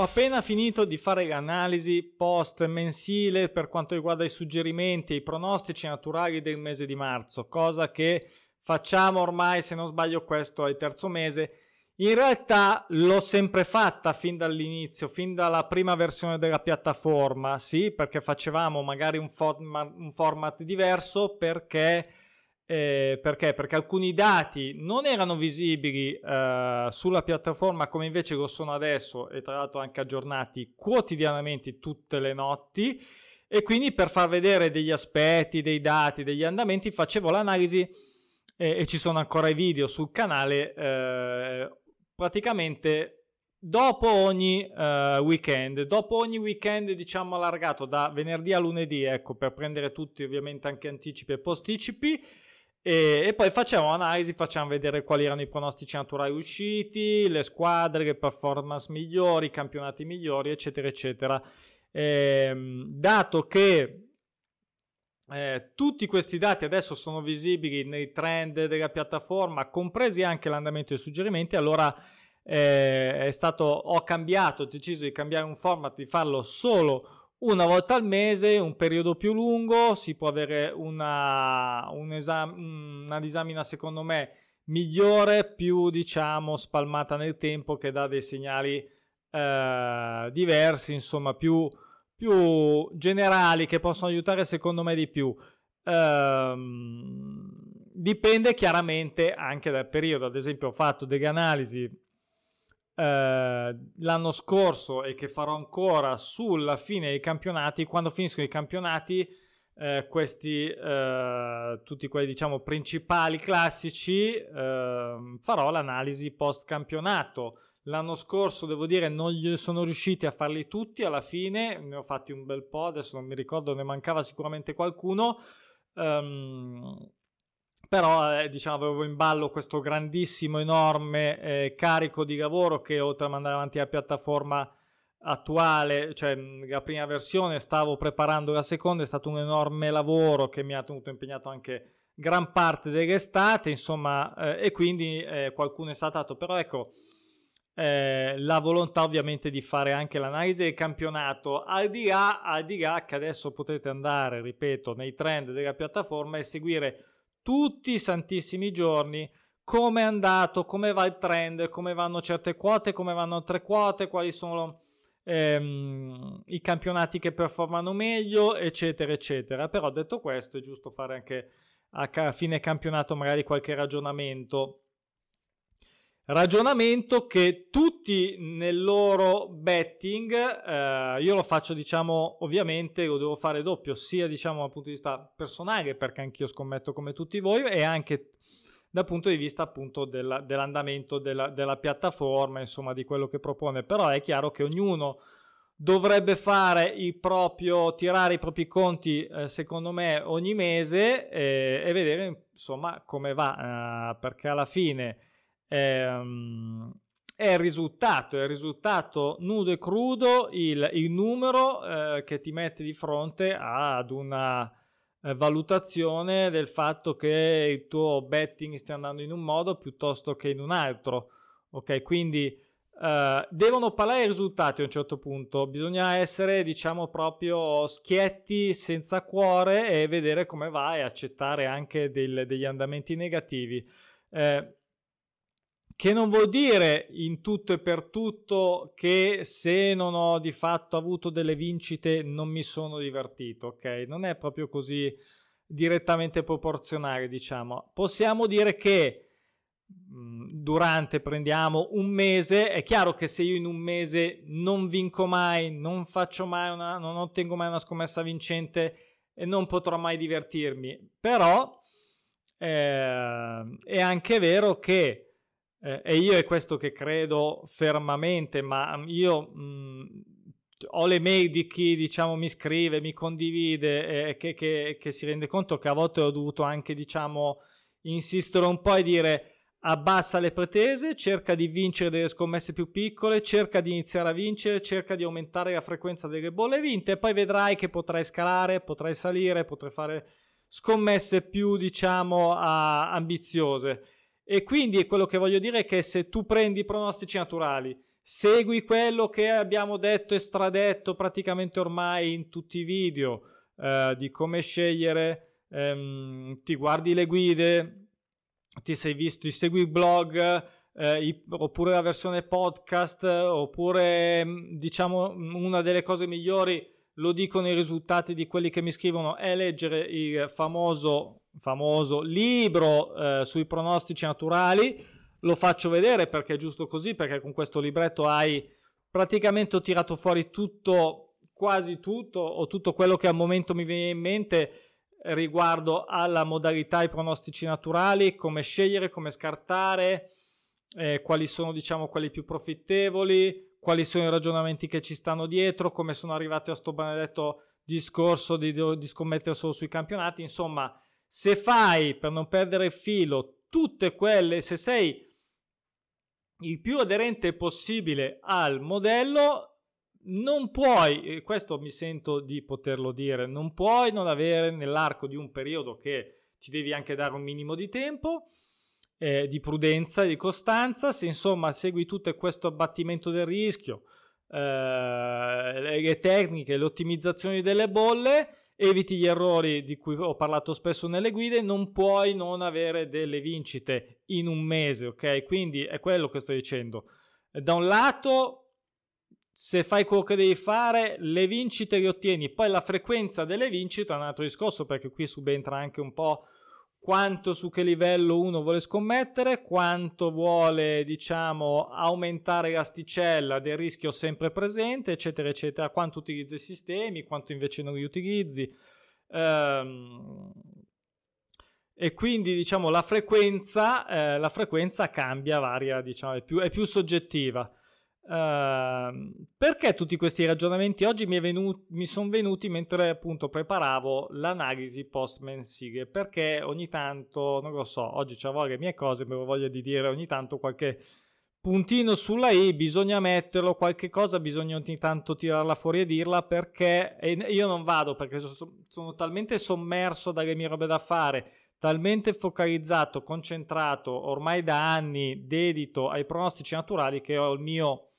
Ho appena finito di fare l'analisi post mensile per quanto riguarda i suggerimenti e i pronostici naturali del mese di marzo, cosa che facciamo ormai, se non sbaglio, questo è il terzo mese. In realtà l'ho sempre fatta fin dall'inizio, fin dalla prima versione della piattaforma, sì, perché facevamo magari un, forma, un format diverso perché eh, perché? Perché alcuni dati non erano visibili eh, sulla piattaforma come invece lo sono adesso e tra l'altro anche aggiornati quotidianamente tutte le notti e quindi per far vedere degli aspetti, dei dati, degli andamenti facevo l'analisi eh, e ci sono ancora i video sul canale eh, praticamente dopo ogni uh, weekend, dopo ogni weekend diciamo allargato da venerdì a lunedì, ecco per prendere tutti ovviamente anche anticipi e posticipi e, e, poi facciamo analisi, facciamo vedere quali erano i pronostici naturali usciti, le squadre, le performance migliori, i campionati migliori, eccetera, eccetera. E, dato che eh, tutti questi dati adesso sono visibili nei trend della piattaforma, compresi anche l'andamento dei suggerimenti, allora eh, è stato, ho cambiato, ho deciso di cambiare un format, di farlo solo una volta al mese, un periodo più lungo, si può avere una, un esam- una disamina secondo me migliore, più diciamo spalmata nel tempo che dà dei segnali eh, diversi, insomma più, più, generali che possono aiutare secondo me di più. Ehm, dipende chiaramente anche dal periodo, ad esempio ho fatto delle analisi eh, l'anno scorso e che farò ancora sulla fine dei campionati, quando finiscono i campionati, eh, questi eh, tutti quelli diciamo principali classici, ehm, farò l'analisi post campionato. L'anno scorso devo dire non gli sono riusciti a farli tutti alla fine, ne ho fatti un bel po', adesso non mi ricordo, ne mancava sicuramente qualcuno. Um, però eh, diciamo avevo in ballo questo grandissimo, enorme eh, carico di lavoro che oltre a mandare avanti la piattaforma attuale, cioè la prima versione, stavo preparando la seconda, è stato un enorme lavoro che mi ha tenuto impegnato anche gran parte dell'estate, insomma, eh, e quindi eh, qualcuno è saltato, però ecco, eh, la volontà ovviamente di fare anche l'analisi del campionato, al di là, al di là che adesso potete andare, ripeto, nei trend della piattaforma e seguire tutti i santissimi giorni. Come è andato, come va il trend, come vanno certe quote, come vanno altre quote, quali sono ehm, i campionati che performano meglio, eccetera, eccetera. Però detto questo è giusto fare anche a fine campionato magari qualche ragionamento Ragionamento che tutti nel loro betting, eh, io lo faccio diciamo ovviamente, lo devo fare doppio, sia diciamo dal punto di vista personale, perché anch'io scommetto come tutti voi, e anche dal punto di vista appunto della, dell'andamento della, della, piattaforma, insomma di quello che propone. Però è chiaro che ognuno dovrebbe fare il proprio, tirare i propri conti, eh, secondo me, ogni mese eh, e vedere insomma come va, eh, perché alla fine ehm, è il risultato, è il risultato nudo e crudo, il, il numero eh, che ti mette di fronte ad una eh, valutazione del fatto che il tuo betting stia andando in un modo piuttosto che in un altro. Ok, quindi Uh, devono parlare i risultati a un certo punto, bisogna essere diciamo proprio schietti senza cuore e vedere come va e accettare anche del, degli andamenti negativi. Uh, che non vuol dire in tutto e per tutto che se non ho di fatto avuto delle vincite non mi sono divertito, ok? Non è proprio così direttamente proporzionale, diciamo. Possiamo dire che mh, durante prendiamo un mese, è chiaro che se io in un mese non vinco mai, non faccio mai una, non ottengo mai una scommessa vincente e non potrò mai divertirmi, però eh, è anche vero che eh, e io è questo che credo fermamente, ma mm, io mh, mm, ho le mail di chi diciamo mi scrive, mi condivide e che, che, che, si rende conto che a volte ho dovuto anche diciamo insistere un po' e dire abbassa le pretese, cerca di vincere delle scommesse più piccole, cerca di iniziare a vincere, cerca di aumentare la frequenza delle bolle vinte e poi vedrai che potrai scalare, potrai salire, potrai fare scommesse più diciamo a, ambiziose. E quindi quello che voglio dire è che se tu prendi i pronostici naturali, segui quello che abbiamo detto e stradetto praticamente ormai in tutti i video eh, di come scegliere, ehm, ti guardi le guide, ti sei visto, ti segui il blog, eh, i, oppure la versione podcast, oppure mm, diciamo una delle cose migliori, lo dicono i risultati di quelli che mi scrivono, è leggere il famoso, famoso libro eh, sui pronostici naturali. Lo faccio vedere perché è giusto così, perché con questo libretto hai praticamente ho tirato fuori tutto, quasi tutto, o tutto quello che al momento mi viene in mente riguardo alla modalità i pronostici naturali, come scegliere, come scartare, eh, quali sono diciamo quelli più profittevoli, quali sono i ragionamenti che ci stanno dietro, come sono arrivati a sto benedetto discorso di, di scommettere solo sui campionati, insomma, se fai per non perdere il filo tutte quelle, se sei il più aderente possibile al modello, non puoi, questo mi sento di poterlo dire, non puoi non avere nell'arco di un periodo che ci devi anche dare un minimo di tempo, eh, di prudenza di costanza, se insomma segui tutto questo abbattimento del rischio, eh, le tecniche, le ottimizzazioni delle bolle, eviti gli errori di cui ho parlato spesso nelle guide, non puoi non avere delle vincite in un mese, ok? Quindi è quello che sto dicendo. Da un lato, se fai quello che devi fare, le vincite le ottieni, poi la frequenza delle vincite è un altro discorso perché qui subentra anche un po' quanto su che livello uno vuole scommettere, quanto vuole, diciamo, aumentare l'asticella del rischio sempre presente, eccetera, eccetera, quanto utilizza i sistemi, quanto invece non li utilizzi. Ehm, e quindi, diciamo, la frequenza, eh, la frequenza cambia, varia, diciamo, è più, è più soggettiva. Uh, perché tutti questi ragionamenti oggi mi, venuto, mi sono venuti mentre appunto preparavo l'analisi post mensile? Perché ogni tanto, non lo so, oggi c'avevo le mie cose, ho voglia di dire ogni tanto qualche puntino sulla i, bisogna metterlo, qualche cosa bisogna ogni tanto tirarla fuori e dirla perché e io non vado perché sono, sono talmente sommerso dalle mie robe da fare talmente focalizzato, concentrato, ormai da anni dedito ai pronostici naturali che ho il mio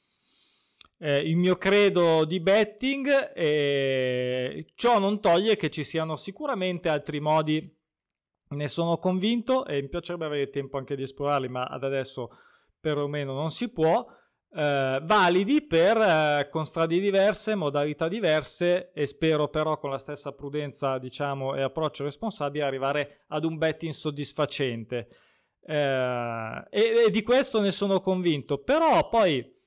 eh, il mio credo di betting e ciò non toglie che ci siano sicuramente altri modi, ne sono convinto e mi piacerebbe avere tempo anche di esplorarli, ma ad adesso perlomeno non si può, eh, validi per eh, con strade diverse, modalità diverse e spero però con la stessa prudenza diciamo e approccio responsabile arrivare ad un betting soddisfacente. Eh, e, e di questo ne sono convinto, però poi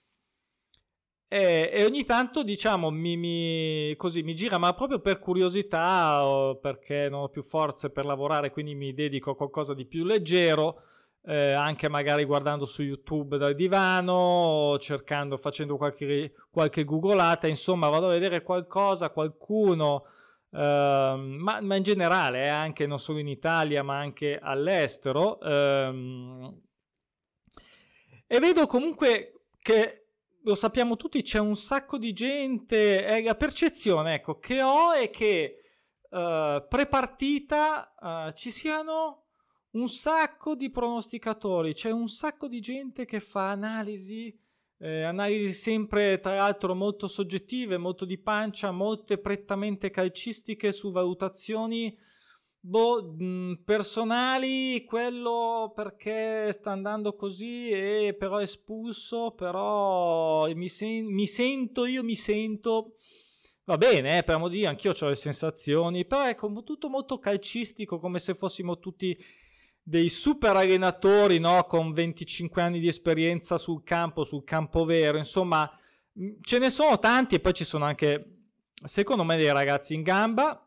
e, e, ogni tanto, diciamo, mi, mi, così, mi gira, ma proprio per curiosità o perché non ho più forze per lavorare, quindi mi dedico a qualcosa di più leggero, eh, anche magari guardando su YouTube dal divano, cercando, facendo qualche, qualche googolata, insomma, vado a vedere qualcosa, qualcuno, eh, ma, ma, in generale, eh, anche non solo in Italia, ma anche all'estero. Ehm, e vedo comunque che lo sappiamo tutti, c'è un sacco di gente, è la percezione ecco, che ho è che uh, pre-partita uh, ci siano un sacco di pronosticatori, c'è un sacco di gente che fa analisi, eh, analisi sempre tra l'altro molto soggettive, molto di pancia, molte prettamente calcistiche su valutazioni Boh, mh, personali, quello perché sta andando così e però è espulso, però mi, sen- mi sento, io mi sento... Va bene, eh, per amor di Dio, anch'io ho le sensazioni, però è tutto molto calcistico, come se fossimo tutti dei super allenatori, no? Con 25 anni di esperienza sul campo, sul campo vero, insomma, ce ne sono tanti e poi ci sono anche, secondo me, dei ragazzi in gamba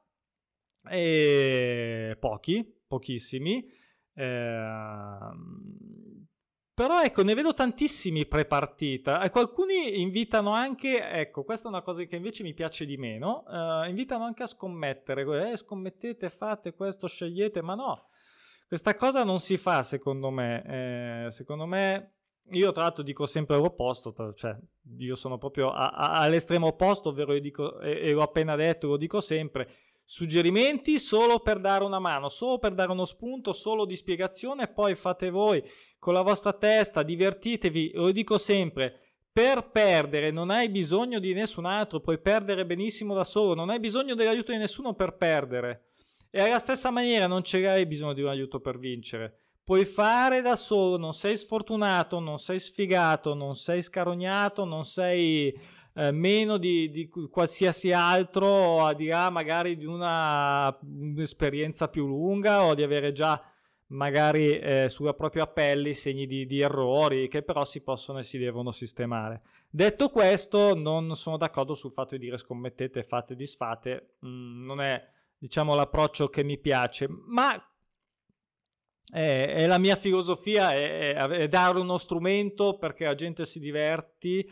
e pochi, pochissimi. Eh, però ecco, ne vedo tantissimi pre-partita. Ecco, alcuni invitano anche, ecco, questa è una cosa che invece mi piace di meno, eh, invitano anche a scommettere, eh, scommettete, fate questo, scegliete, ma no, questa cosa non si fa secondo me. Eh, secondo me, io tra l'altro dico sempre l'opposto, cioè io sono proprio a, a, all'estremo opposto, ovvero io dico, e, e l'ho appena detto, lo dico sempre, Suggerimenti solo per dare una mano, solo per dare uno spunto, solo di spiegazione, poi fate voi con la vostra testa, divertitevi, lo dico sempre, per perdere non hai bisogno di nessun altro, puoi perdere benissimo da solo, non hai bisogno dell'aiuto di nessuno per perdere. E alla stessa maniera non c'hai bisogno di un aiuto per vincere. Puoi fare da solo, non sei sfortunato, non sei sfigato, non sei scarognato, non sei eh, meno di, di, qualsiasi altro, a di là magari di una, un'esperienza più lunga o di avere già magari eh, sulla propria pelle i segni di, di, errori che però si possono e si devono sistemare. Detto questo, non sono d'accordo sul fatto di dire scommettete, fate, disfate, mm, non è diciamo l'approccio che mi piace, ma è, è la mia filosofia è, è, dare uno strumento perché la gente si diverti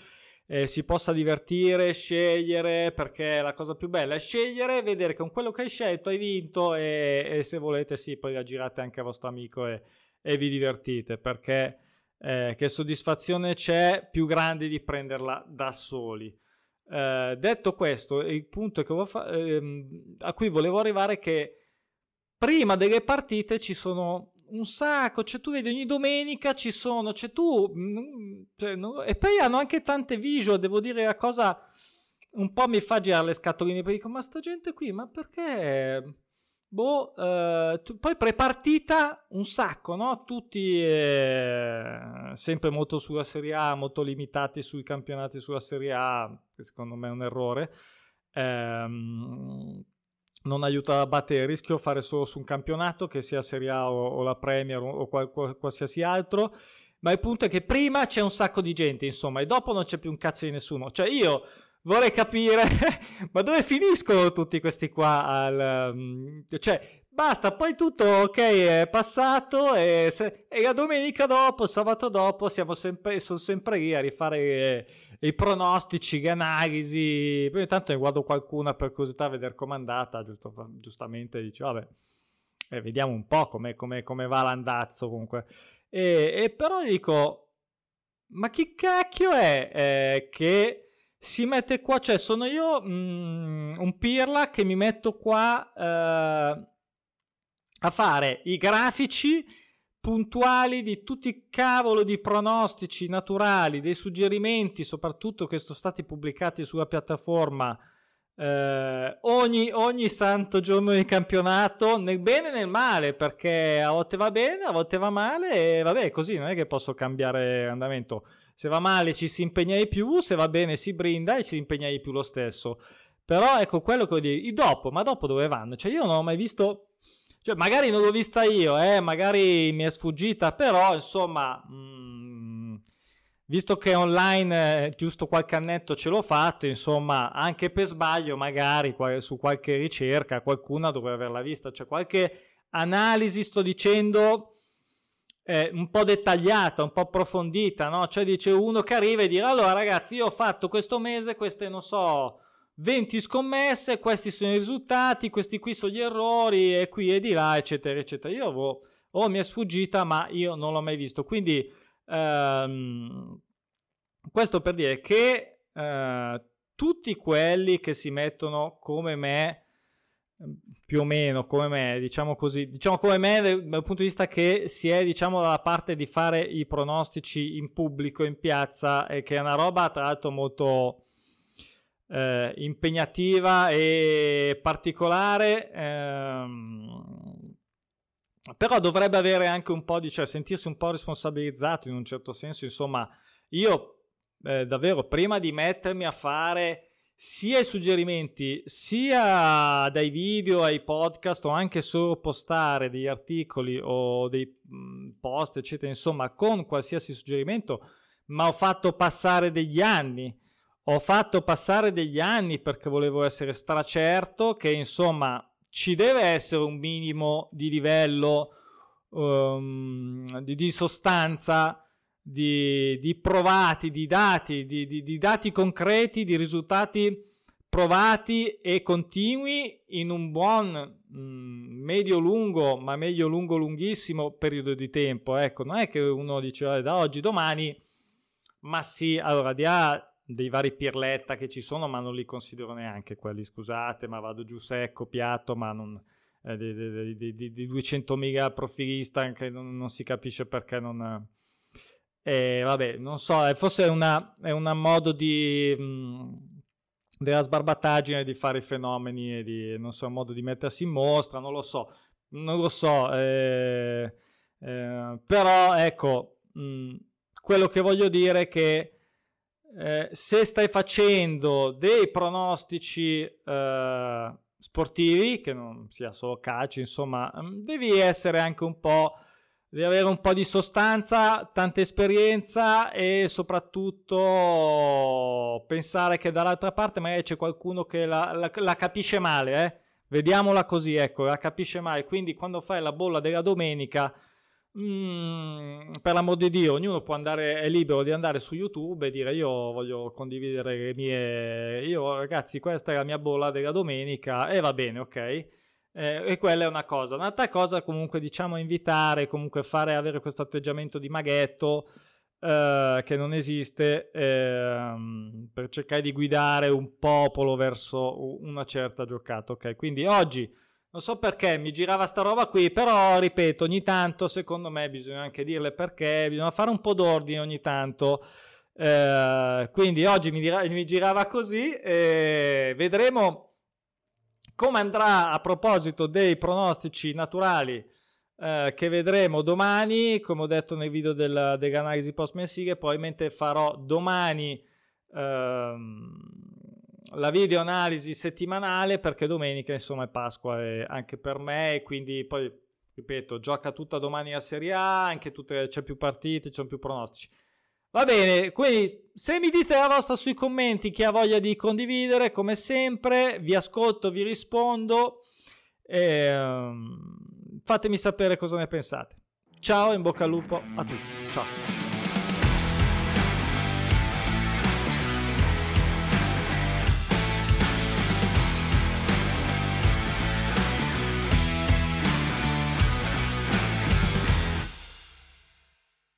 eh, si possa divertire, scegliere, perché la cosa più bella è scegliere, vedere con quello che hai scelto hai vinto e, e se volete sì, poi la girate anche a vostro amico e, e vi divertite, perché eh, che soddisfazione c'è più grande di prenderla da soli. Eh, detto questo, il punto fa- ehm, a cui volevo arrivare è che prima delle partite ci sono un sacco, cioè tu vedi ogni domenica ci sono, cioè tu, cioè, no, e poi hanno anche tante visual, devo dire la cosa un po' mi fa girare le scatoline, perché dico ma sta gente qui, ma perché? Boh, eh, tu, poi prepartita un sacco, no? Tutti eh, sempre molto sulla Serie A, molto limitati sui campionati sulla Serie A, che secondo me è un errore. Ehm, non aiuta a battere il rischio fare solo su un campionato, che sia Serie A o, o la Premier o, o qual, qual, qualsiasi altro. Ma il punto è che prima c'è un sacco di gente, insomma, e dopo non c'è più un cazzo di nessuno. Cioè, io vorrei capire, ma dove finiscono tutti questi qua? Al, um, cioè, basta, poi tutto ok, è passato e, se, e la domenica dopo, sabato dopo, siamo sempre, sono sempre lì a rifare... Eh, i pronostici, le analisi. Poi intanto ne guardo qualcuna per curiosità a vedere com'è andata. Giusto, giustamente dice, vabbè, eh, vediamo un po' come va l'andazzo comunque. E, e, però dico, ma chi cacchio è eh, che si mette qua? Cioè, sono io mm, un pirla che mi metto qua eh, a fare i grafici puntuali di tutti i cavolo di pronostici naturali, dei suggerimenti, soprattutto che sono stati pubblicati sulla piattaforma eh, ogni, ogni santo giorno di campionato, nel bene e nel male, perché a volte va bene, a volte va male e vabbè, così non è che posso cambiare andamento. Se va male ci si impegna di più, se va bene si brinda e ci si impegna di più lo stesso. Però ecco quello che voglio dire, i dopo, ma dopo dove vanno? Cioè io non ho mai visto cioè, magari non l'ho vista io, eh, magari mi è sfuggita, però insomma, mh, mm, visto che online eh, giusto qualche annetto ce l'ho fatto, insomma, anche per sbaglio, magari su qualche ricerca qualcuna dovrebbe averla vista, cioè qualche analisi, sto dicendo, eh, un po' dettagliata, un po' approfondita, no? Cioè dice uno che arriva e dire, allora ragazzi, io ho fatto questo mese queste, non so 20 scommesse, questi sono i risultati, questi qui sono gli errori e qui e di là, eccetera, eccetera. Io avevo, oh, mi è sfuggita, ma io non l'ho mai visto. Quindi, ehm, questo per dire che eh, tutti quelli che si mettono come me, più o meno come me, diciamo così, diciamo come me dal punto di vista che si è, diciamo, dalla parte di fare i pronostici in pubblico, in piazza, e che è una roba, tra l'altro, molto eh, impegnativa e particolare. Ehm, però dovrebbe avere anche un po' di, cioè sentirsi un po' responsabilizzato in un certo senso. Insomma, io eh, davvero prima di mettermi a fare sia i suggerimenti, sia dai video ai podcast o anche solo postare degli articoli o dei mh, post, eccetera, insomma, con qualsiasi suggerimento, ma ho fatto passare degli anni ho fatto passare degli anni perché volevo essere stracerto che insomma ci deve essere un minimo di livello um, di, di, sostanza di, di, provati, di dati, di, di, dati concreti, di risultati provati e continui in un buon mm, medio-lungo, ma medio-lungo-lunghissimo periodo di tempo. Ecco, non è che uno dice da oggi, domani, ma sì, allora di là dei vari pirletta che ci sono, ma non li considero neanche quelli, scusate, ma vado giù secco, piatto, ma non... Eh, di, di, di, di 200.000 profilista che non, non, si capisce perché non... E vabbè, non so, forse è una, è una modo di... Mh, della sbarbataggine di fare i fenomeni e di, non so, un modo di mettersi in mostra, non lo so, non lo so, eh, eh, però ecco, mh, quello che voglio dire è che eh, se stai facendo dei pronostici eh, sportivi, che non sia solo calcio, insomma, devi essere anche un po' devi avere un po' di sostanza, tanta esperienza e soprattutto pensare che dall'altra parte magari c'è qualcuno che la, la, la capisce male, eh? Vediamola così, ecco, la capisce male. Quindi quando fai la bolla della domenica, mm, per l'amor di Dio, ognuno può andare, è libero di andare su YouTube e dire io voglio condividere le mie... Io ragazzi, questa è la mia bolla della domenica e va bene, ok? Eh, e quella è una cosa. Un'altra cosa, comunque, diciamo, invitare, comunque fare, avere questo atteggiamento di maghetto eh, che non esiste eh, per cercare di guidare un popolo verso una certa giocata. Ok, quindi oggi non so perché mi girava sta roba qui, però ripeto, ogni tanto, secondo me, bisogna anche dirle perché, bisogna fare un po' d'ordine ogni tanto. Eh, quindi oggi mi, mi girava così e vedremo come andrà a proposito dei pronostici naturali eh, che vedremo domani, come ho detto nel video del, delle analisi post mensile, probabilmente farò domani ehm, la video analisi settimanale perché domenica insomma è Pasqua e anche per me quindi poi ripeto gioca tutta domani la Serie A, anche tutte, c'è più partite, c'è più pronostici. Va bene, quindi se mi dite la vostra sui commenti, chi ha voglia di condividere, come sempre, vi ascolto, vi rispondo e um, fatemi sapere cosa ne pensate. Ciao, in bocca al lupo a tutti. Ciao.